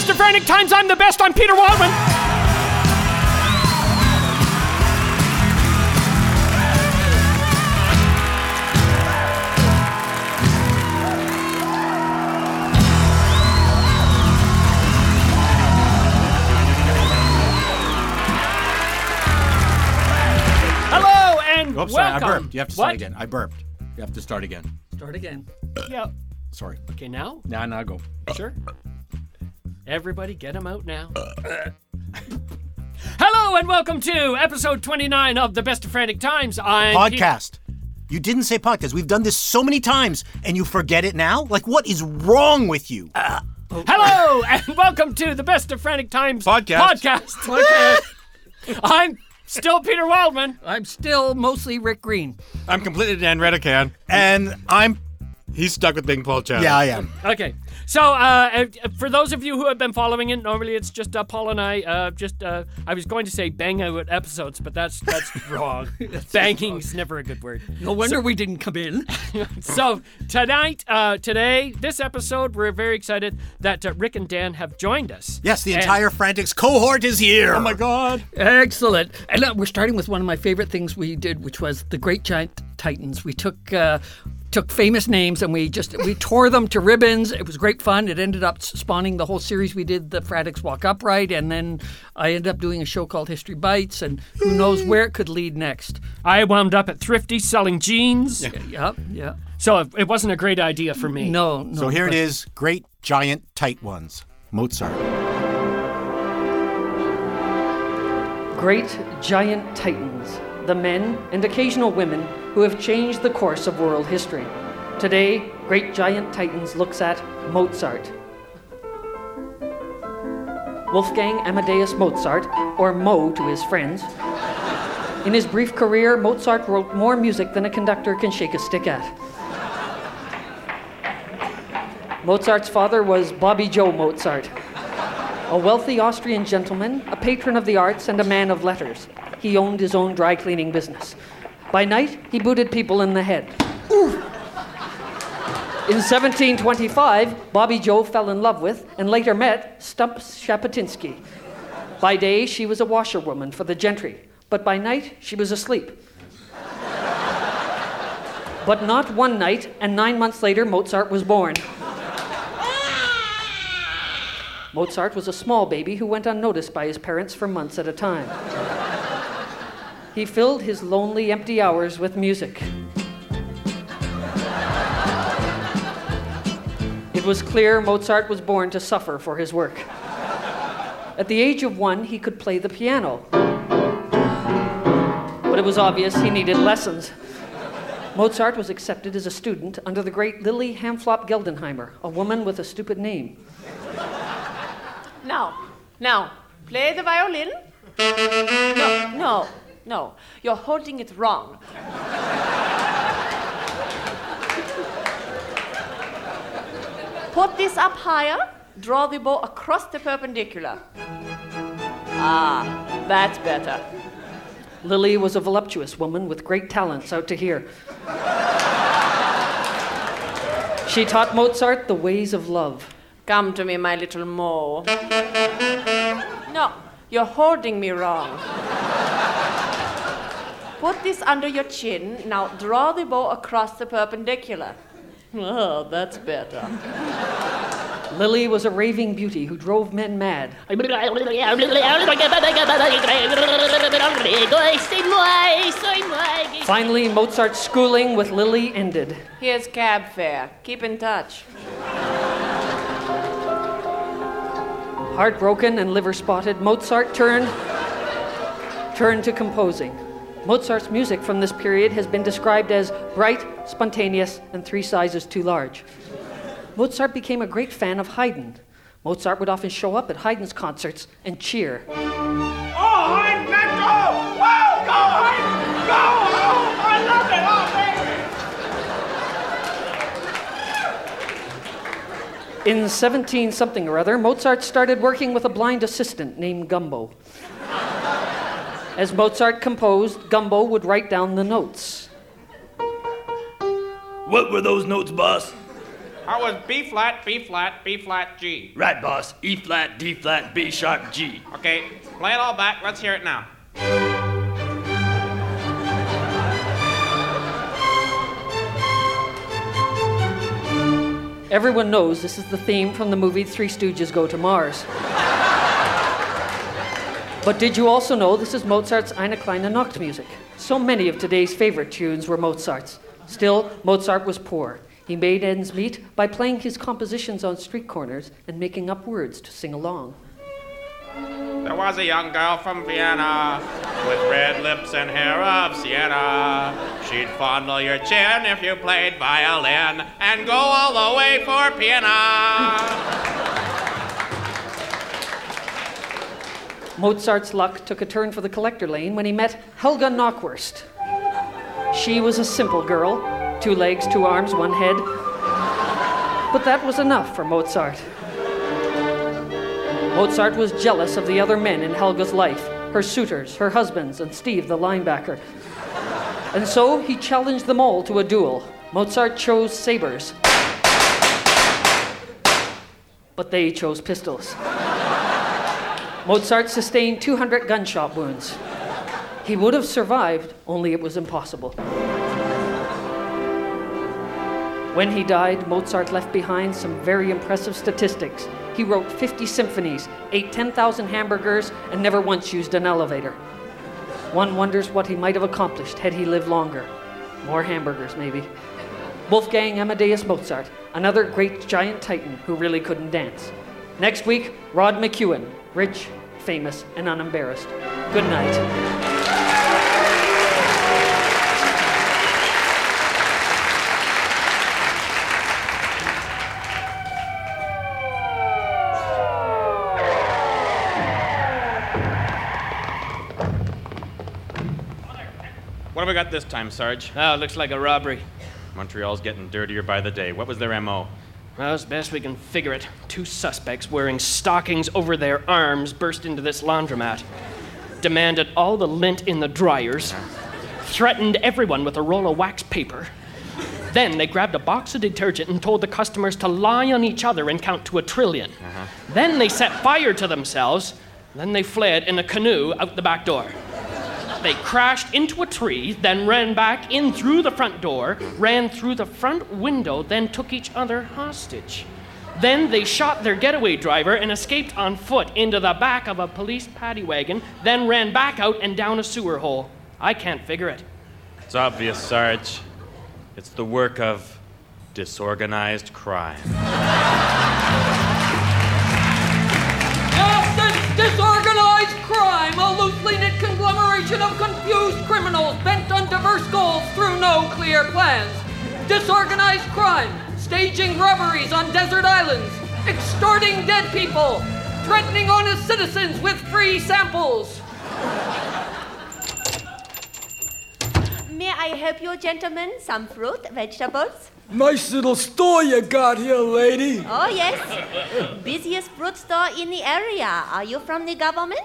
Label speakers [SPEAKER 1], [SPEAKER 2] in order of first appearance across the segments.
[SPEAKER 1] best of frantic times. I'm the best. I'm Peter Wildman. Hello and
[SPEAKER 2] Oops, sorry, I
[SPEAKER 1] welcome.
[SPEAKER 2] burped. You have to start
[SPEAKER 1] What?
[SPEAKER 2] again. I burped. You have to start again.
[SPEAKER 3] Start again.
[SPEAKER 1] Yeah.
[SPEAKER 2] Sorry.
[SPEAKER 1] Okay, now
[SPEAKER 2] Now, now go.
[SPEAKER 1] Sure. Everybody get him out now. Hello and welcome to episode 29 of the Best of Frantic Times. I'm
[SPEAKER 4] podcast. You didn't say podcast. We've done this so many times and you forget it now? Like, what is wrong with you?
[SPEAKER 1] Uh, Hello and welcome to the Best of Frantic Times
[SPEAKER 2] Podcast.
[SPEAKER 1] Podcast. I'm still Peter Wildman.
[SPEAKER 3] I'm still mostly Rick Green.
[SPEAKER 2] I'm completely Dan Redican.
[SPEAKER 4] and I'm.
[SPEAKER 2] He's stuck with Bing Paul Chato.
[SPEAKER 4] Yeah, I am.
[SPEAKER 1] Okay, so uh, for those of you who have been following it, normally it's just uh, Paul and I. Uh, just uh, I was going to say bang out episodes, but that's that's wrong. Banging's never a good word.
[SPEAKER 3] No wonder we didn't come in.
[SPEAKER 1] So tonight, uh, today, this episode, we're very excited that uh, Rick and Dan have joined us.
[SPEAKER 4] Yes, the
[SPEAKER 1] And-
[SPEAKER 4] entire Frantics cohort is here.
[SPEAKER 2] Oh my God.
[SPEAKER 3] Excellent. And uh, we're starting with one of my favorite things we did, which was the Great Giant Titans. We took uh, took famous names and we just we tore them to ribbons. It was great fun. It ended up spawning the whole series. We did the Frantics Walk Upright, and then I ended up doing a show called History Bites, and who knows where it could lead next.
[SPEAKER 1] I wound up at Thrifty selling jeans.
[SPEAKER 3] Yep, yeah.
[SPEAKER 1] So it, it wasn't a great idea for me.
[SPEAKER 3] No, no.
[SPEAKER 4] So here it
[SPEAKER 3] but-
[SPEAKER 4] is great, giant, tight ones. Mozart.
[SPEAKER 3] Great giant titans, the men and occasional women who have changed the course of world history. Today, Great Giant Titans looks at Mozart. Wolfgang Amadeus Mozart, or Mo to his friends. In his brief career, Mozart wrote more music than a conductor can shake a stick at. Mozart's father was Bobby Joe Mozart, a wealthy Austrian gentleman, a patron of the arts, and a man of letters. He owned his own dry cleaning business. By night, he booted people in the head. In 1725, Bobby Joe fell in love with and later met Stump Shapatinsky. By day, she was a washerwoman for the gentry, but by night, she was asleep. But not one night, and nine months later, Mozart was born. Mozart was a small baby who went unnoticed by his parents for months at a time. He filled his lonely, empty hours with music. It was clear Mozart was born to suffer for his work. At the age of one, he could play the piano. But it was obvious he needed lessons. Mozart was accepted as a student under the great Lily Hamflop Geldenheimer, a woman with a stupid name.
[SPEAKER 5] Now, now, play the violin. No, no, no. You're holding it wrong. Put this up higher. Draw the bow across the perpendicular. Ah, that's better.
[SPEAKER 3] Lily was a voluptuous woman with great talents out to here. She taught Mozart the ways of love.
[SPEAKER 5] Come to me, my little Mo. No, you're holding me wrong. Put this under your chin. Now draw the bow across the perpendicular. Oh, that's better.
[SPEAKER 3] Lily was a raving beauty who drove men mad. Finally, Mozart's schooling with Lily ended.
[SPEAKER 5] Here's cab fare. Keep in touch.
[SPEAKER 3] Heartbroken and liver spotted, Mozart turned turned to composing. Mozart's music from this period has been described as bright, spontaneous, and three sizes too large. Mozart became a great fan of Haydn. Mozart would often show up at Haydn's concerts and cheer.
[SPEAKER 6] Oh, let's go! Whoa, go, Hein! Go! Oh, I love it! Oh, baby!
[SPEAKER 3] In 17 something or other, Mozart started working with a blind assistant named Gumbo. As Mozart composed, Gumbo would write down the notes.
[SPEAKER 7] What were those notes, boss?
[SPEAKER 2] I was B flat, B flat, B flat, G?
[SPEAKER 8] Right, boss. E flat, D flat, B sharp, G.
[SPEAKER 2] Okay, play it all back. Let's hear it now.
[SPEAKER 3] Everyone knows this is the theme from the movie Three Stooges Go to Mars. But did you also know this is Mozart's Eine kleine Nachtmusik? So many of today's favorite tunes were Mozart's. Still, Mozart was poor. He made ends meet by playing his compositions on street corners and making up words to sing along.
[SPEAKER 2] There was a young girl from Vienna with red lips and hair of sienna. She'd fondle your chin if you played violin and go all the way for piano.
[SPEAKER 3] Mozart's luck took a turn for the collector lane when he met Helga Knockwurst. She was a simple girl, two legs, two arms, one head. But that was enough for Mozart. Mozart was jealous of the other men in Helga's life her suitors, her husbands, and Steve, the linebacker. And so he challenged them all to a duel. Mozart chose sabers, but they chose pistols. Mozart sustained 200 gunshot wounds. He would have survived, only it was impossible. When he died, Mozart left behind some very impressive statistics. He wrote 50 symphonies, ate 10,000 hamburgers, and never once used an elevator. One wonders what he might have accomplished had he lived longer. More hamburgers, maybe. Wolfgang Amadeus Mozart, another great giant titan who really couldn't dance. Next week, Rod McKuen, rich, famous, and unembarrassed. Good night.
[SPEAKER 2] What have we got this time, Sarge?
[SPEAKER 1] Oh, looks like a robbery.
[SPEAKER 2] Montreal's getting dirtier by the day. What was their MO?
[SPEAKER 1] Well, as best we can figure it, two suspects wearing stockings over their arms burst into this laundromat, demanded all the lint in the dryers, threatened everyone with a roll of wax paper. Then they grabbed a box of detergent and told the customers to lie on each other and count to a 10000000000 uh-huh. Then they set fire to themselves. Then they fled in a canoe out the back door. They crashed into a tree, then ran back in through the front door, ran through the front window, then took each other hostage. Then they shot their getaway driver and escaped on foot into the back of a police paddy wagon, then ran back out and down a sewer hole. I can't figure it.
[SPEAKER 2] It's obvious, Sarge. It's the work of disorganized crime.
[SPEAKER 3] Loosely knit conglomeration of confused criminals bent on diverse goals through no clear plans. Disorganized crime, staging robberies on desert islands, extorting dead people, threatening honest citizens with free samples.
[SPEAKER 9] May I help you, gentlemen? Some fruit, vegetables?
[SPEAKER 7] Nice little store you got here, lady.
[SPEAKER 9] Oh, yes. Busiest fruit store in the area. Are you from the government?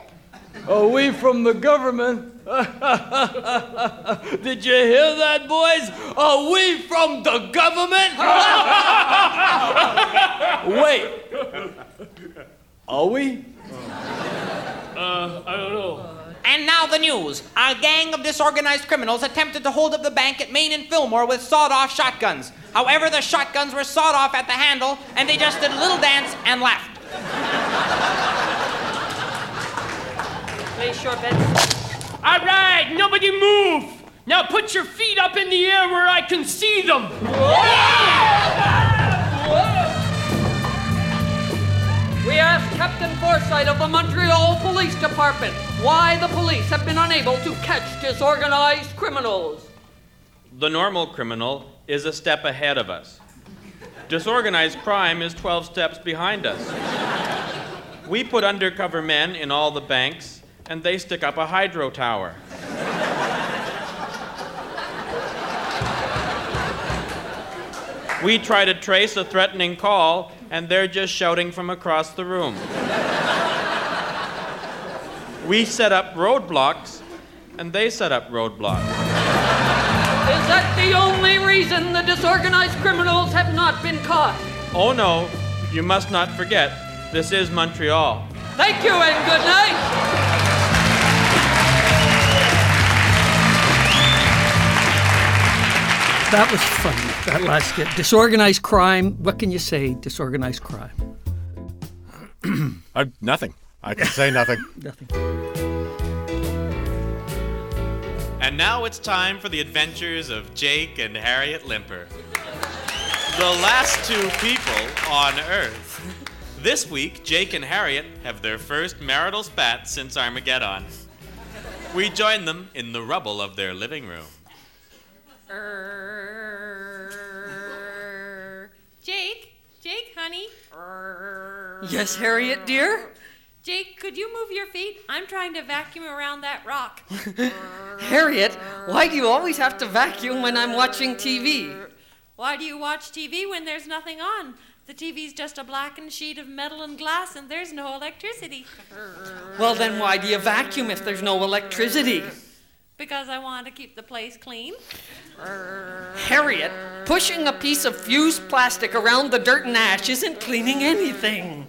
[SPEAKER 7] Are we from the government? Did you hear that, boys? Are we from the government? Wait. Are we? Uh, I don't know.
[SPEAKER 10] And now the news. A gang of disorganized criminals attempted to hold up the bank at Main and Fillmore with sawed-off shotguns. However, the shotguns were sawed off at the handle, and they just did a little dance and left.
[SPEAKER 3] Place your bets.
[SPEAKER 1] All right, nobody move! Now put your feet up in the air where I can see them!
[SPEAKER 3] We asked Captain Forsyth of the Montreal Police Department why the police have been unable to catch disorganized criminals.
[SPEAKER 2] The normal criminal is a step ahead of us. Disorganized crime is 12 steps behind us. We put undercover men in all the banks, and they stick up a hydro tower. We try to trace a threatening call, and they're just shouting from across the room. We set up roadblocks, and they set up roadblocks.
[SPEAKER 3] Is that the only reason the disorganized criminals have not been caught?
[SPEAKER 2] Oh no, you must not forget, this is Montreal.
[SPEAKER 3] Thank you and good night.
[SPEAKER 11] That was funny. That last skit. Disorganized crime. What can you say? Disorganized crime.
[SPEAKER 12] I, nothing. I can say nothing.
[SPEAKER 11] Nothing.
[SPEAKER 2] And now it's time for the adventures of Jake and Harriet Limper. The last two people on Earth. This week, Jake and Harriet have their first marital spat since Armageddon. We join them in the rubble of their living room.
[SPEAKER 13] Jake?
[SPEAKER 3] Yes, Harriet, dear?
[SPEAKER 13] Jake, could you move your feet? I'm trying to vacuum around that rock.
[SPEAKER 3] Harriet, why do you always have to vacuum when I'm watching TV?
[SPEAKER 13] Why do you watch TV when there's nothing on? The TV's just a blackened sheet of metal and glass and there's no electricity.
[SPEAKER 3] Well, then why do you vacuum if there's no electricity?
[SPEAKER 13] Because I want to keep the place clean.
[SPEAKER 3] Harriet, pushing a piece of fused plastic around the dirt and ash isn't cleaning anything.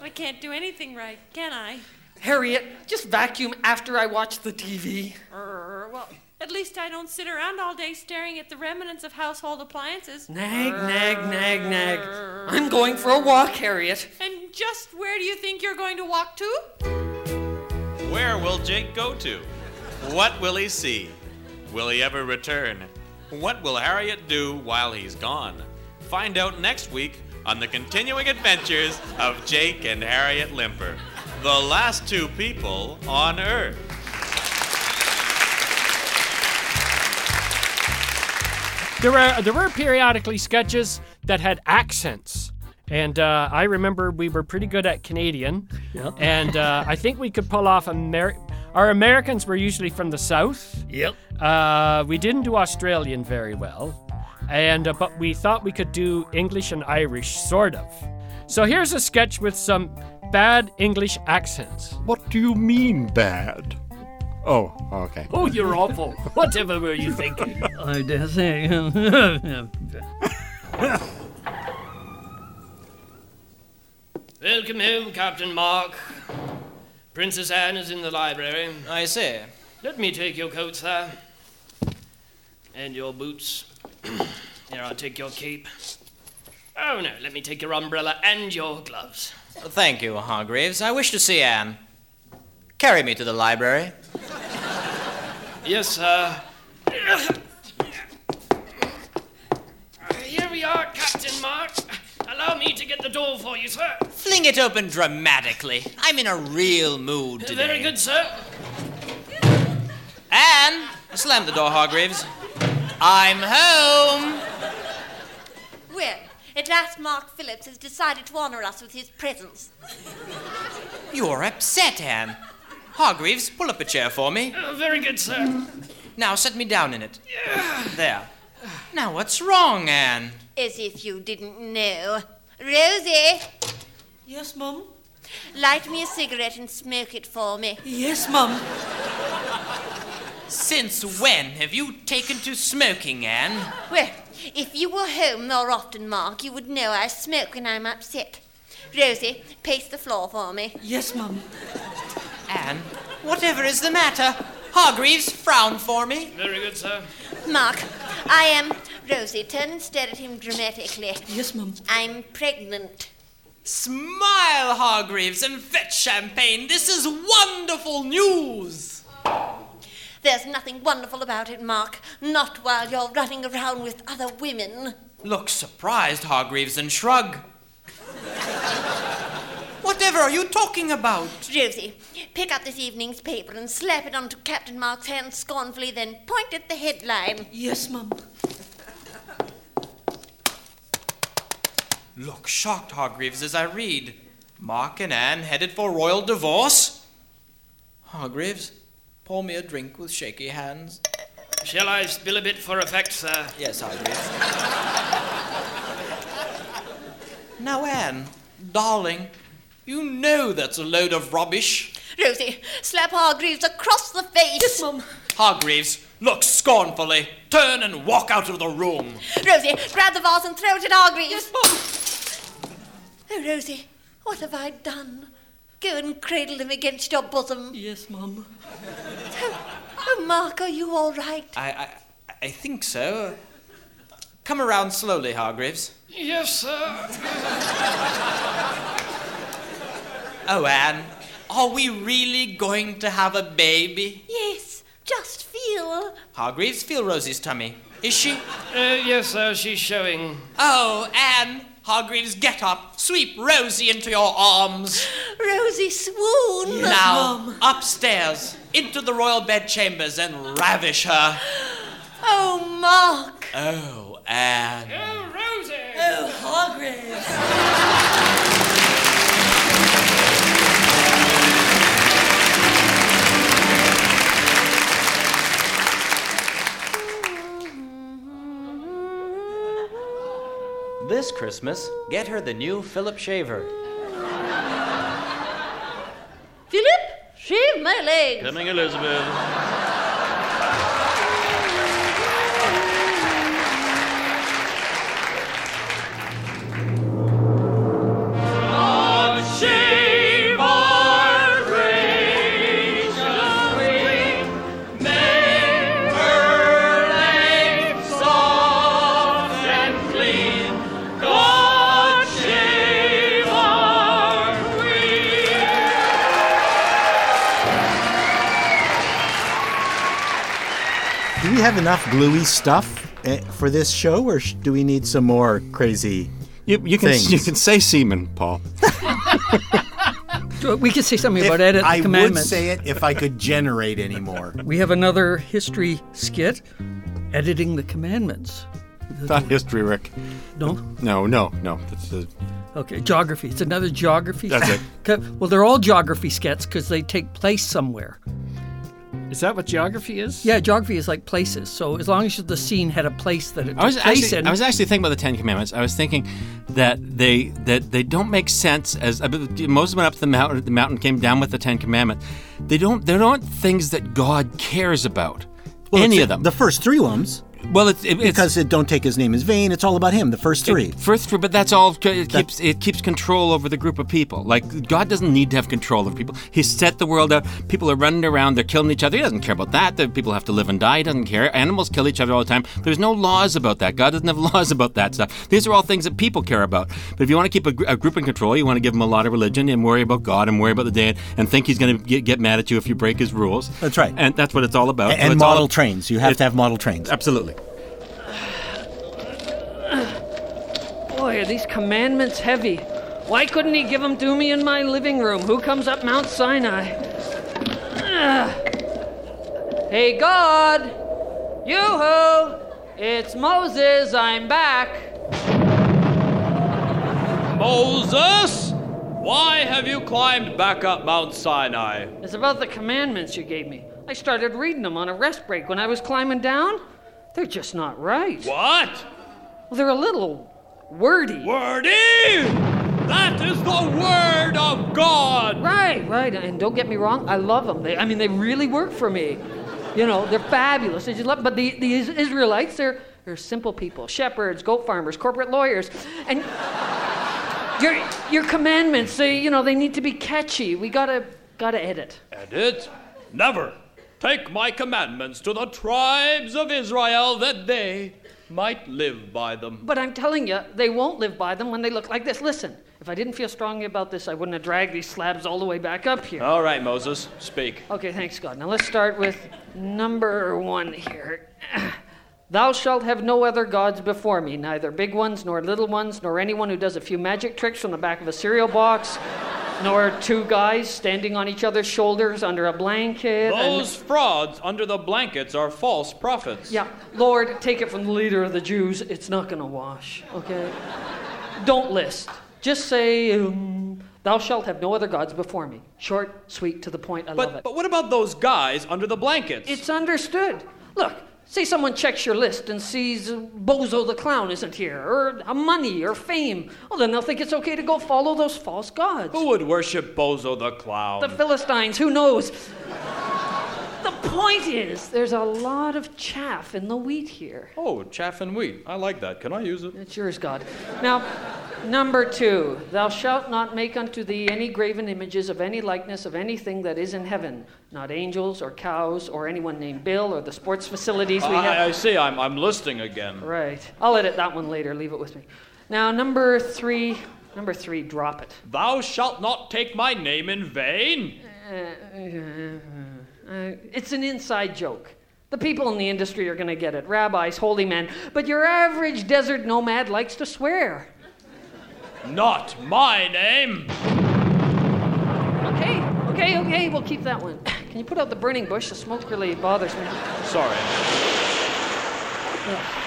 [SPEAKER 13] I can't do anything right, can I?
[SPEAKER 3] Harriet, just vacuum after I watch the TV.
[SPEAKER 13] Well, at least I don't sit around all day staring at the remnants of household appliances.
[SPEAKER 3] Nag, nag, nag, nag. I'm going for a walk, Harriet.
[SPEAKER 13] And just where do you think you're going to walk to?
[SPEAKER 2] Where will Jake go to? What will he see? Will he ever return? What will Harriet do while he's gone? Find out next week on the continuing adventures of Jake and Harriet Limper, the last two people on Earth.
[SPEAKER 1] There were there were periodically sketches that had accents, and uh, I remember we were pretty good at Canadian,
[SPEAKER 11] Yep.
[SPEAKER 1] and uh, I think we could pull off Amer- Our Americans were usually from the south.
[SPEAKER 11] Yep.
[SPEAKER 1] Uh, we didn't do Australian very well, and uh, but we thought we could do English and Irish, sort of. So here's a sketch with some bad English accents.
[SPEAKER 12] What do you mean bad? Oh, okay.
[SPEAKER 1] Oh, you're awful. Whatever were you thinking?
[SPEAKER 11] I dare say.
[SPEAKER 1] Welcome home, Captain Mark. Princess Anne is in the library.
[SPEAKER 10] I see.
[SPEAKER 1] Let me take your coat, sir. And your boots. Here, I'll take your cape. Oh, no, let me take your umbrella and your gloves.
[SPEAKER 10] Thank you, Hargreaves. I wish to see Anne. Carry me to the library.
[SPEAKER 1] Yes, sir. Here we are, Captain Mark. Allow me to get the door for you, sir.
[SPEAKER 10] Fling it open dramatically. I'm in a real mood today.
[SPEAKER 1] Very good, sir.
[SPEAKER 10] Anne, slam the door, Hargreaves. I'm home.
[SPEAKER 9] Well, at last Mark Phillips has decided to honor us with his presence.
[SPEAKER 10] You're upset, Anne. Hargreaves, pull up a chair for me.
[SPEAKER 1] Oh, very good, sir.
[SPEAKER 10] Now set me down in it. There. Now what's wrong, Anne?
[SPEAKER 9] As if you didn't know. Rosie,
[SPEAKER 3] Yes, Mum?
[SPEAKER 9] light me a cigarette and smoke it for me.
[SPEAKER 3] Yes, Mum.
[SPEAKER 10] Since when have you taken to smoking, Anne?
[SPEAKER 9] Well, if you were home more often, Mark, you would know I smoke when I'm upset. Rosie, pace the floor for me.
[SPEAKER 3] Yes, Mum.
[SPEAKER 10] Anne, whatever is the matter? Hargreaves, frown for me.
[SPEAKER 1] Very good, sir.
[SPEAKER 9] Mark, I am. Rosie, turn and stare at him dramatically.
[SPEAKER 3] Yes, Mum.
[SPEAKER 9] I'm pregnant.
[SPEAKER 10] Smile, Hargreaves, and fetch champagne. This is wonderful news.
[SPEAKER 9] There's nothing wonderful about it, Mark. Not while you're running around with other women.
[SPEAKER 10] Look surprised, Hargreaves, and shrug. Whatever are you talking about?
[SPEAKER 9] Rosie, pick up this evening's paper and slap it onto Captain Mark's hand scornfully, then point at the headline.
[SPEAKER 3] Yes, Mum.
[SPEAKER 10] Look shocked, Hargreaves, as I read. Mark and Anne headed for royal divorce? Hargreaves, pour me a drink with shaky hands.
[SPEAKER 1] Shall I spill a bit for effect, sir?
[SPEAKER 10] Yes, Hargreaves. now, Anne, darling, you know that's a load of rubbish.
[SPEAKER 9] Rosie, slap Hargreaves across the face.
[SPEAKER 3] Yes, Mum.
[SPEAKER 10] Hargreaves, look scornfully, turn and walk out of the room.
[SPEAKER 9] Rosie, grab the vase and throw it at Hargreaves. Yes, Mum. Oh, Rosie, what have I done? Go and cradle him against your bosom.
[SPEAKER 3] Yes, Mum.
[SPEAKER 9] Oh, oh, Mark, are you all right?
[SPEAKER 10] I, I, I think so. Come around slowly, Hargreaves.
[SPEAKER 14] Yes, sir.
[SPEAKER 10] Oh, Anne, are we really going to have a baby?
[SPEAKER 9] Yes, just feel.
[SPEAKER 10] Hargreaves, feel Rosie's tummy. Is she?
[SPEAKER 1] Uh, yes, sir, she's showing.
[SPEAKER 10] Oh, Anne, Hargreaves, get up. Sweep Rosie into your arms.
[SPEAKER 9] Rosie swoon.
[SPEAKER 10] now, upstairs, into the royal bedchambers and ravish her.
[SPEAKER 9] Oh, Mark.
[SPEAKER 10] Oh, Anne.
[SPEAKER 1] Oh, Rosie!
[SPEAKER 9] Oh, Hargreaves.
[SPEAKER 15] This Christmas, get her the new Philip shaver.
[SPEAKER 16] Philip, shave my legs.
[SPEAKER 14] Coming, Elizabeth.
[SPEAKER 4] We have enough gluey stuff eh, for this show, or do we need some more crazy?
[SPEAKER 2] You, you can
[SPEAKER 4] things?
[SPEAKER 2] you can say semen, Paul.
[SPEAKER 11] We could say something
[SPEAKER 4] If
[SPEAKER 11] about edit the
[SPEAKER 4] I would
[SPEAKER 11] commandments.
[SPEAKER 4] say it if I could generate any more.
[SPEAKER 11] We have another history skit, editing the commandments.
[SPEAKER 2] Not history, Rick.
[SPEAKER 11] No.
[SPEAKER 2] No, no, no. That's a,
[SPEAKER 11] Okay, geography. It's another geography.
[SPEAKER 2] That's it.
[SPEAKER 11] 'Cause- Well, they're all geography skits because they take place somewhere.
[SPEAKER 1] Is that what geography is?
[SPEAKER 11] Yeah, geography is like places. So as long as the scene had a place that it took
[SPEAKER 2] I was
[SPEAKER 11] place
[SPEAKER 2] actually,
[SPEAKER 11] in.
[SPEAKER 2] I was actually thinking about the Ten Commandments. I was thinking that they that they don't make sense as Moses went up to the mountain. The mountain came down with the Ten Commandments. They don't. They're not things that God cares about.
[SPEAKER 4] Well,
[SPEAKER 2] any of them.
[SPEAKER 4] The first three ones.
[SPEAKER 2] Well, it's, it,
[SPEAKER 4] because it don't take his name in vain. It's all about him. The first three.
[SPEAKER 2] First three, but that's all. It keeps it keeps control over the group of people. Like God doesn't need to have control over people. He set the world out. People are running around. They're killing each other. He doesn't care about that. The people have to live and die. He doesn't care. Animals kill each other all the time. There's no laws about that. God doesn't have laws about that stuff. These are all things that people care about. But if you want to keep a, a group in control, you want to give them a lot of religion and worry about God and worry about the day and think He's going to get, get mad at you if you break His rules.
[SPEAKER 4] That's right.
[SPEAKER 2] And that's what it's all about.
[SPEAKER 4] A-
[SPEAKER 2] So
[SPEAKER 4] and
[SPEAKER 2] it's all-
[SPEAKER 4] model trains. You have to have model trains.
[SPEAKER 2] Absolutely.
[SPEAKER 3] Boy, are these commandments heavy. Why couldn't he give them to me in my living room? Who comes up Mount Sinai? Ugh. Hey, God! Yoo-hoo! It's Moses, I'm back.
[SPEAKER 14] Moses! Why have you climbed back up Mount Sinai?
[SPEAKER 3] It's about the commandments you gave me. I started reading them on a rest break when I was climbing down. They're just not right.
[SPEAKER 14] What?
[SPEAKER 3] Well, they're a little wordy.
[SPEAKER 14] Wordy? That is the word of God!
[SPEAKER 3] Right, right. And don't get me wrong, I love them. They, I mean, they really work for me. You know, they're fabulous. I just love, but the, the Israelites, they're, they're simple people shepherds, goat farmers, corporate lawyers. And your, your commandments, they, you know, they need to be catchy. We gotta, gotta edit.
[SPEAKER 14] Edit? Never. Take my commandments to the tribes of Israel that they might live by them.
[SPEAKER 3] But I'm telling you, they won't live by them when they look like this. Listen, if I didn't feel strongly about this, I wouldn't have dragged these slabs all the way back up here.
[SPEAKER 14] All right, Moses, speak.
[SPEAKER 3] Okay, thanks, God. Now let's start with number one here. Thou shalt have no other gods before me, neither big ones, nor little ones, nor anyone who does a few magic tricks from the back of a cereal box, nor two guys standing on each other's shoulders under a blanket. and-
[SPEAKER 14] Those frauds under the blankets are false prophets.
[SPEAKER 3] Yeah, Lord, take it from the leader of the Jews. It's not going to wash, okay? Don't list. Just say, um, Thou shalt have no other gods before me. Short, sweet, to the point. I love
[SPEAKER 14] But,
[SPEAKER 3] it.
[SPEAKER 14] but what about those guys under the blankets?
[SPEAKER 3] It's understood. Look, say someone checks your list and sees Bozo the clown isn't here, or money, or fame. Well, then they'll think it's okay to go follow those false gods.
[SPEAKER 14] Who would worship Bozo the clown?
[SPEAKER 3] The Philistines, who knows? The point is, there's a lot of chaff in the wheat here.
[SPEAKER 14] Oh, chaff and wheat. I like that. Can I use it?
[SPEAKER 3] It's yours, God. Now, Number two, thou shalt not make unto thee any graven images of any likeness of anything that is in heaven, not angels or cows or anyone named Bill or the sports facilities we
[SPEAKER 14] I,
[SPEAKER 3] have.
[SPEAKER 14] I see, I'm, I'm listing again.
[SPEAKER 3] Right. I'll edit that one later. Leave it with me. Now, number three. Number three, drop it.
[SPEAKER 14] Thou shalt not take my name in vain.
[SPEAKER 3] Uh, it's an inside joke. The people in the industry are going to get it rabbis, holy men. But your average desert nomad likes to swear.
[SPEAKER 14] Not my name.
[SPEAKER 3] Okay, okay, okay, we'll keep that one. Can you put out the burning bush? The smoke really bothers me.
[SPEAKER 14] Sorry.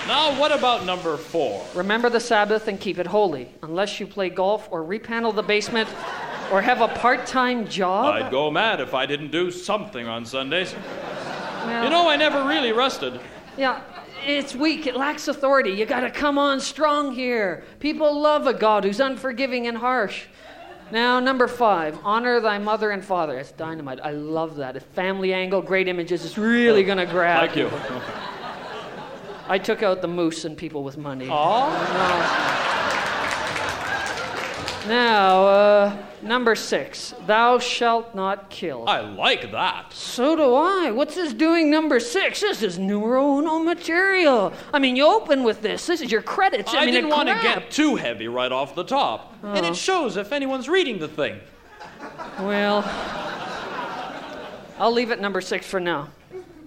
[SPEAKER 14] Now, what about number four?
[SPEAKER 3] Remember the Sabbath and keep it holy, unless you play golf or repanel the basement or have a part time job.
[SPEAKER 14] I'd go mad if I didn't do something on Sundays.
[SPEAKER 3] Well-
[SPEAKER 14] You know, I never really rested.
[SPEAKER 3] Yeah, it's weak. It lacks authority. You gotta come on strong here. People love a God who's unforgiving and harsh. Now, number five, honor thy mother and father. It's dynamite. I love that. A family angle, great images. It's really gonna grab.
[SPEAKER 14] Thank you.
[SPEAKER 3] I took out the moose and people with money.
[SPEAKER 14] Aw.
[SPEAKER 3] Now, uh, number six, thou shalt not kill.
[SPEAKER 14] I like that.
[SPEAKER 3] So do I. What's this doing number six? This is numero uno material. I mean, you open with this. This is your credits. I,
[SPEAKER 14] I
[SPEAKER 3] mean,
[SPEAKER 14] didn't want to get too heavy right off the top. And
[SPEAKER 3] Oh.
[SPEAKER 14] it shows if anyone's reading the thing.
[SPEAKER 3] Well, I'll leave it number six for now.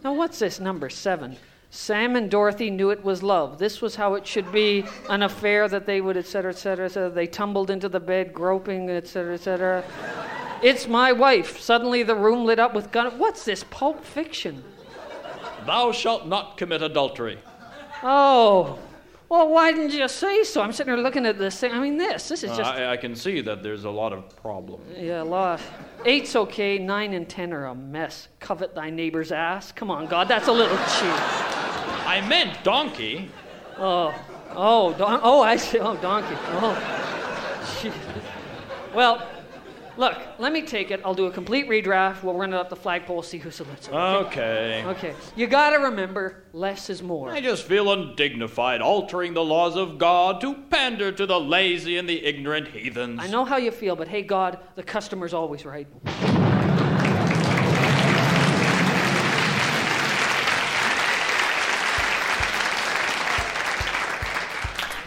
[SPEAKER 3] Now, what's this number seven? Sam and Dorothy knew it was love. This was how it should be an affair that they would, et cetera, et cetera, et cetera. They tumbled into the bed, groping, et cetera, et cetera. It's my wife. Suddenly the room lit up with gun. What's this? Pulp fiction.
[SPEAKER 14] Thou shalt not commit adultery.
[SPEAKER 3] Oh, well, why didn't you say so? I'm sitting here looking at this thing. I mean, this. This is
[SPEAKER 14] Uh,
[SPEAKER 3] just.
[SPEAKER 14] I, I can see that there's a lot of problems.
[SPEAKER 3] Yeah, a lot. Eight's okay. Nine and ten are a mess. Covet thy neighbor's ass. Come on, God, that's a little cheap.
[SPEAKER 14] I meant donkey.
[SPEAKER 3] Oh, oh, don- oh, I see. Oh, donkey. Oh, Gee. Well, look. Let me take it. I'll do a complete redraft. We'll run it up the flagpole. See who salutes it.
[SPEAKER 14] Okay.
[SPEAKER 3] Okay. You gotta remember, less is more.
[SPEAKER 14] I just feel undignified altering the laws of God to pander to the lazy and the ignorant heathens.
[SPEAKER 3] I know how you feel, but hey, God, the customer's always right.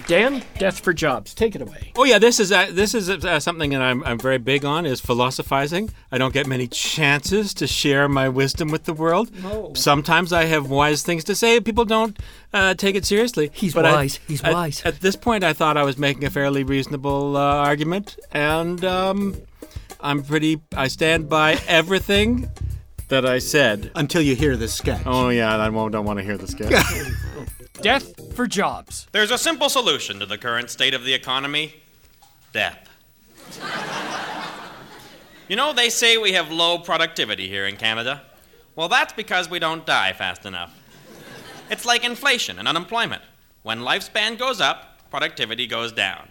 [SPEAKER 1] Dan, death for jobs. Take it away.
[SPEAKER 12] Oh yeah, this is uh, this is uh, something that I'm, I'm very big on is philosophizing. I don't get many chances to share my wisdom with the world.
[SPEAKER 11] No.
[SPEAKER 12] Sometimes I have wise things to say. People don't uh, take it seriously.
[SPEAKER 11] He's
[SPEAKER 12] But I-
[SPEAKER 11] wise. He's
[SPEAKER 12] at-
[SPEAKER 11] wise.
[SPEAKER 12] At this point, I thought I was making a fairly reasonable uh, argument, and um, I'm pretty. I stand by everything that I said
[SPEAKER 4] until you hear this sketch.
[SPEAKER 12] Oh yeah, I won't, don't want to hear the sketch.
[SPEAKER 1] Death for jobs.
[SPEAKER 2] There's a simple solution to the current state of the economy death. you know, they say we have low productivity here in Canada. Well, that's because we don't die fast enough. It's like inflation and unemployment. When lifespan goes up, productivity goes down.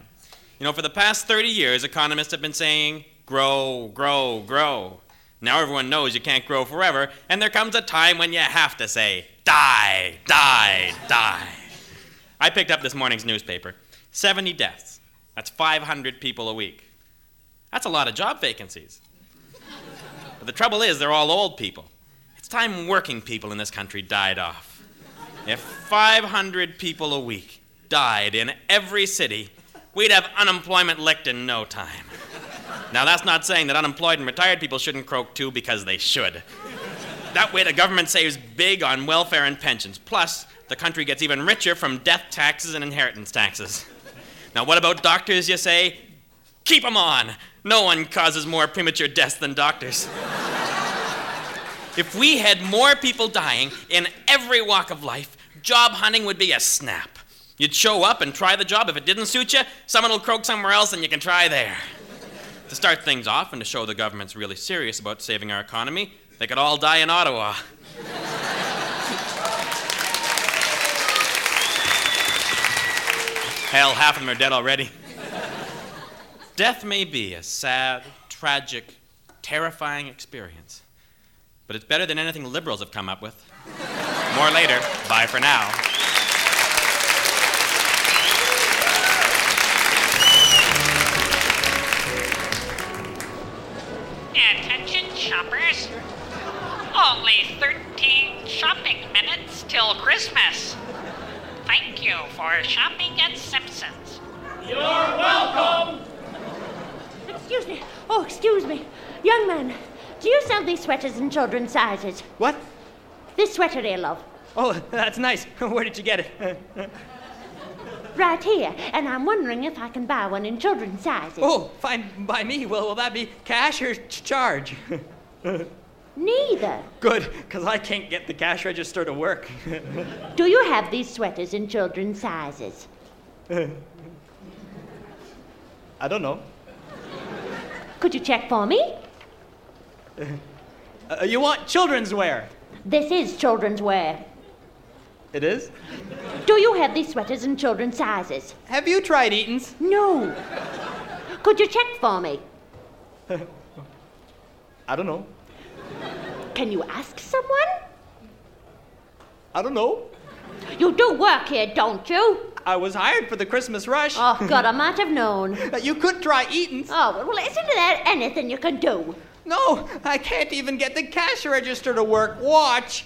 [SPEAKER 2] You know, for the past 30 years, economists have been saying, grow, grow, grow. Now everyone knows you can't grow forever, and there comes a time when you have to say, die, die, die. I picked up this morning's newspaper 70 deaths. That's 500 people a week. That's a lot of job vacancies. But the trouble is, they're all old people. It's time working people in this country died off. If 500 people a week died in every city, we'd have unemployment licked in no time. Now, that's not saying that unemployed and retired people shouldn't croak too, because they should. That way, the government saves big on welfare and pensions. Plus, the country gets even richer from death taxes and inheritance taxes. Now, what about doctors, you say? Keep 'em on! No one causes more premature deaths than doctors. If we had more people dying in every walk of life, job hunting would be a snap. You'd show up and try the job. If it didn't suit you, someone will croak somewhere else and you can try there. To start things off and to show the government's really serious about saving our economy, they could all die in Ottawa. Hell, half of them are dead already. Death may be a sad, tragic, terrifying experience, but it's better than anything liberals have come up with. More later. Bye for now.
[SPEAKER 17] Attention, shoppers. Only 13 shopping minutes till Christmas. Thank you for shopping at Simpsons.
[SPEAKER 18] You're welcome.
[SPEAKER 19] Excuse me. Oh, excuse me. Young man, do you sell these sweaters in children's sizes?
[SPEAKER 10] What?
[SPEAKER 19] This sweater here, love.
[SPEAKER 10] Oh, that's nice. Where did you get it?
[SPEAKER 19] Right here. And I'm wondering if I can buy one in children's sizes.
[SPEAKER 10] oh, fine by me. Well, will that be cash or ch- charge?
[SPEAKER 19] Neither.
[SPEAKER 10] Good, because I can't get the cash register to work.
[SPEAKER 19] Do you have these sweaters in children's sizes?
[SPEAKER 10] I don't know.
[SPEAKER 19] Could you check for me?
[SPEAKER 10] Uh, you want children's wear?
[SPEAKER 19] This is children's wear.
[SPEAKER 10] It is?
[SPEAKER 19] Do you have these sweaters in children's sizes?
[SPEAKER 10] Have you tried Eaton's?
[SPEAKER 19] No. Could you check for me?
[SPEAKER 10] I don't know.
[SPEAKER 19] Can you ask someone?
[SPEAKER 10] I don't know.
[SPEAKER 19] You do work here, don't you?
[SPEAKER 10] I was hired for the Christmas rush.
[SPEAKER 19] Oh, God, I might have known.
[SPEAKER 10] You could try Eaton's.
[SPEAKER 19] Oh, well, isn't there anything you can do?
[SPEAKER 10] No, I can't even get the cash register to work. Watch.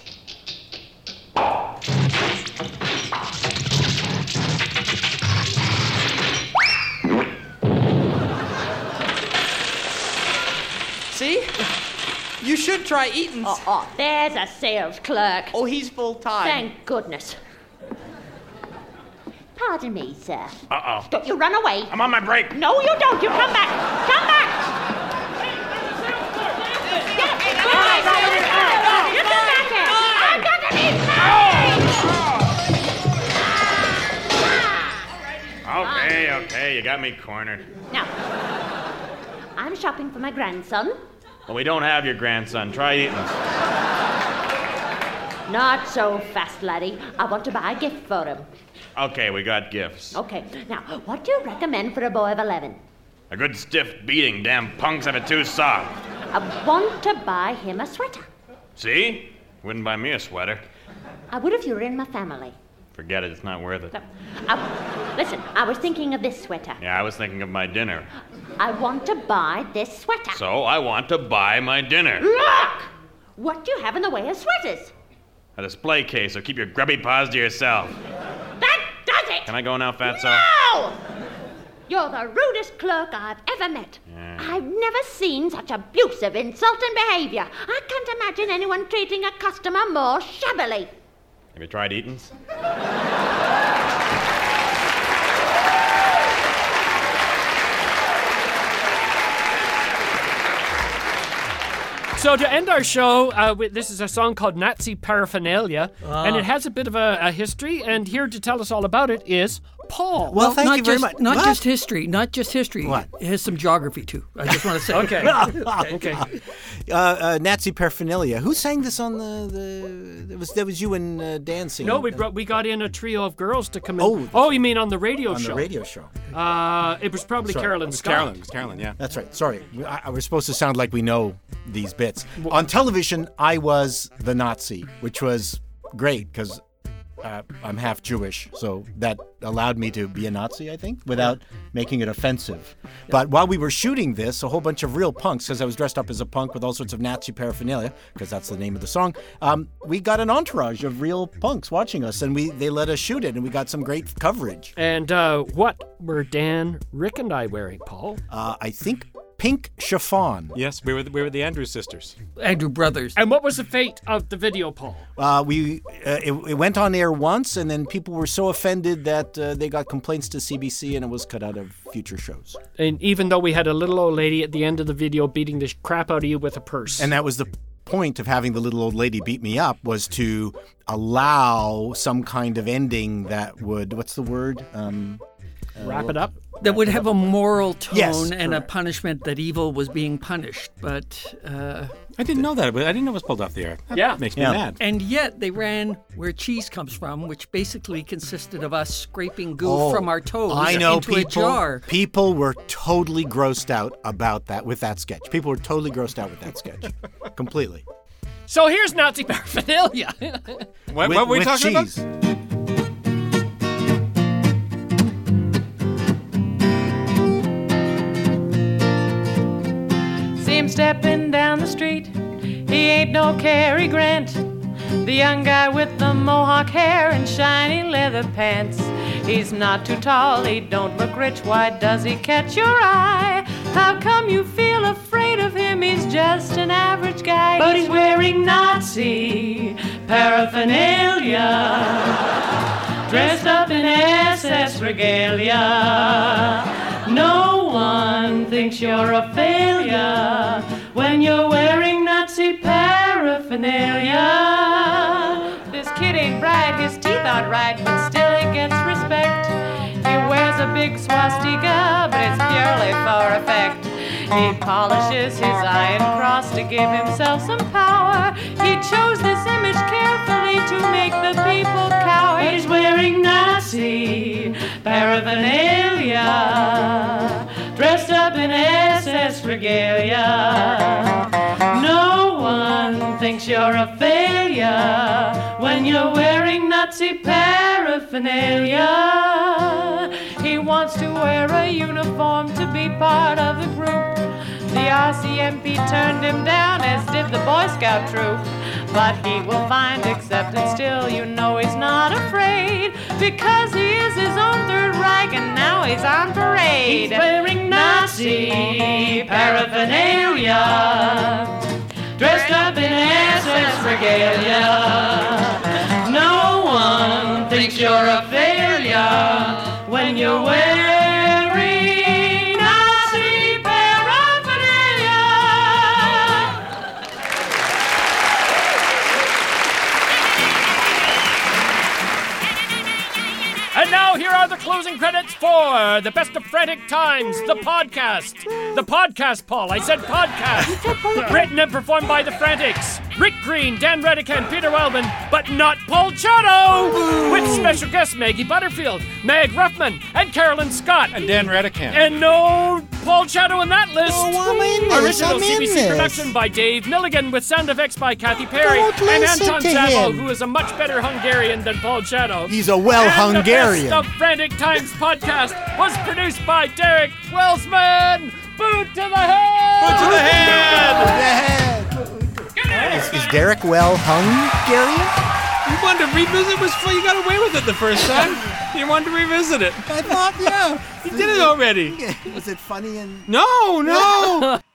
[SPEAKER 10] See? You should try Eaton's.
[SPEAKER 19] Oh, uh-uh. oh, there's a sales clerk.
[SPEAKER 10] Oh, he's full time.
[SPEAKER 19] Thank goodness. Pardon me, sir.
[SPEAKER 2] Uh-oh.
[SPEAKER 19] Don't you run away.
[SPEAKER 2] I'm on my break.
[SPEAKER 19] No, you don't. You come back. Come back. Get, get right, right, You come back here. I've got to be
[SPEAKER 2] Okay, okay, you got me cornered.
[SPEAKER 19] Now, I'm shopping for my grandson.
[SPEAKER 2] Well, we don't have your grandson. Try Eaton's.
[SPEAKER 19] Not so fast, laddie. I want to buy a gift for him.
[SPEAKER 2] Okay, we got gifts.
[SPEAKER 19] Okay, now, what do you recommend for a boy of 11?
[SPEAKER 2] A good stiff beating. Damn punks have it too soft.
[SPEAKER 19] I want to buy him a sweater.
[SPEAKER 2] See? Wouldn't buy me a sweater.
[SPEAKER 19] I would if you were in my family.
[SPEAKER 2] Forget it, it's not worth it.
[SPEAKER 19] I, listen, I was thinking of this sweater.
[SPEAKER 2] Yeah, I was thinking of my dinner.
[SPEAKER 19] I want to buy this sweater.
[SPEAKER 2] So I want to buy my dinner.
[SPEAKER 19] Look! What do you have in the way of sweaters?
[SPEAKER 2] A display case, so keep your grubby paws to yourself.
[SPEAKER 19] That does it!
[SPEAKER 2] Can I go now, fatso?
[SPEAKER 19] No! You're the rudest clerk I've ever met.
[SPEAKER 2] Yeah.
[SPEAKER 19] I've never seen such abusive, insulting behavior. I can't imagine anyone treating a customer more shabbily.
[SPEAKER 2] Have you tried Eaton's?
[SPEAKER 1] So to end our show, uh, with, this is a song called Nazi Paraphernalia,
[SPEAKER 11] Ah.
[SPEAKER 1] and it has a bit of a, a history. And here to tell us all about it is Paul.
[SPEAKER 11] not just, Not just history, not just history.
[SPEAKER 4] What?
[SPEAKER 11] It has some geography too. I just want to say.
[SPEAKER 1] Okay.
[SPEAKER 4] okay. Uh, uh, Nazi paraphernalia. Who sang this on the the? That was that was you and uh, Dan singing.
[SPEAKER 1] No, we brought we got in a trio of girls to come in.
[SPEAKER 4] Oh.
[SPEAKER 1] oh, you mean on the radio
[SPEAKER 4] on
[SPEAKER 1] show?
[SPEAKER 4] the radio show.
[SPEAKER 1] Uh, it was probably
[SPEAKER 4] Sorry.
[SPEAKER 1] Carolyn
[SPEAKER 4] It was
[SPEAKER 1] Scott.
[SPEAKER 4] Carolyn.
[SPEAKER 12] It was Carolyn, yeah.
[SPEAKER 4] That's right. Sorry, I, I, we're supposed to sound like we know these bits. On television, I was the Nazi, which was great because uh, I'm half Jewish, so that allowed me to be a Nazi, I think, without making it offensive. But while we were shooting this, a whole bunch of real punks, because I was dressed up as a punk with all sorts of Nazi paraphernalia, because that's the name of the song, um, we got an entourage of real punks watching us, and we they let us shoot it, and we got some great coverage.
[SPEAKER 1] And uh, what were Dan, Rick, and I wearing, Paul?
[SPEAKER 4] Uh, I think pink chiffon.
[SPEAKER 12] Yes, we were the, we were the Andrews sisters.
[SPEAKER 11] Andrew Brothers.
[SPEAKER 1] And what was the fate of the video, Paul?
[SPEAKER 4] Uh, we uh, it, it went on air once, and then people were so offended that uh, they got complaints to CBC, and it was cut out of future shows.
[SPEAKER 1] And even though we had a little old lady at the end of the video beating the crap out of you with a purse.
[SPEAKER 4] And that was the point of having the little old lady beat me up was to allow some kind of ending that would what's the word um,
[SPEAKER 1] Wrap it up.
[SPEAKER 11] That would have a moral tone
[SPEAKER 4] Yes,
[SPEAKER 11] and a punishment that evil was being punished. But uh,
[SPEAKER 12] I didn't know that. but I didn't know it was pulled off the air. That
[SPEAKER 1] Yeah.
[SPEAKER 12] makes me
[SPEAKER 4] Yeah.
[SPEAKER 12] mad.
[SPEAKER 11] and yet they ran where cheese comes from, which basically consisted of us scraping goo
[SPEAKER 4] Oh,
[SPEAKER 11] from our toes
[SPEAKER 4] I know
[SPEAKER 11] into
[SPEAKER 4] people.
[SPEAKER 11] a jar.
[SPEAKER 4] People were totally grossed out about that with that sketch. People were totally grossed out with that sketch, completely.
[SPEAKER 1] So here's Nazi paraphernalia.
[SPEAKER 12] What,
[SPEAKER 4] with,
[SPEAKER 12] what were we
[SPEAKER 4] with
[SPEAKER 12] talking
[SPEAKER 4] cheese.
[SPEAKER 20] Stepping down the street. He ain't no Cary Grant. The young guy with the mohawk hair and shiny leather pants. He's not too tall, he don't look rich. Why does he catch your eye? How come you feel afraid of him? He's just an average guy. But he's wearing Nazi paraphernalia. Dressed up in SS regalia. No one thinks you're a failure when you're wearing Nazi paraphernalia. This kid ain't bright, his teeth aren't right, but still he gets respect. He wears a big swastika, but it's purely for effect. He polishes his iron cross to give himself some power. He chose this image carefully to make the people cower. He's wearing Nazi paraphernalia, regalia. No one thinks you're a failure when you're wearing Nazi paraphernalia. He wants to wear a uniform to be part of the group. The RCMP turned him down, as did the Boy Scout troop. But he will find acceptance still, you know he's not afraid. Because he is his own Third Reich, and now he's on parade. He's wearing Nazi paraphernalia, dressed up in SS regalia. No one thinks you're a failure when you're wearing
[SPEAKER 1] closing credits for the best of frantic times, the podcast. The podcast, Paul. I said podcast. Written and performed by the Frantics. Rick Green, Dan Redican, Peter Wildman, but not Paul Chato. With special guests Maggie Butterfield, Mag Ruffman, and Carolyn Scott.
[SPEAKER 4] And Dan Redican.
[SPEAKER 1] And no Paul Chato in that list.
[SPEAKER 21] Oh, I'm in this.
[SPEAKER 1] Original
[SPEAKER 21] I'm in
[SPEAKER 1] CBC
[SPEAKER 21] this.
[SPEAKER 1] production by Dave Milligan with sound effects by Kathy Perry
[SPEAKER 21] Don't
[SPEAKER 1] and
[SPEAKER 21] listen
[SPEAKER 1] Anton
[SPEAKER 21] to
[SPEAKER 1] Sabo,
[SPEAKER 21] him.
[SPEAKER 1] who is a much better Hungarian than Paul Chato.
[SPEAKER 4] He's a well
[SPEAKER 1] And the
[SPEAKER 4] Hungarian.
[SPEAKER 1] Best of Frantic Times podcast was produced by Derek Wellsman. Boot to the head.
[SPEAKER 4] Boot to the head. Is, is Derek well Hungarian?
[SPEAKER 12] You wanted to revisit was fun. You got away with it the first time. you wanted to revisit it.
[SPEAKER 21] I thought, yeah.
[SPEAKER 12] You did it already.
[SPEAKER 21] Was it funny and
[SPEAKER 12] No, no.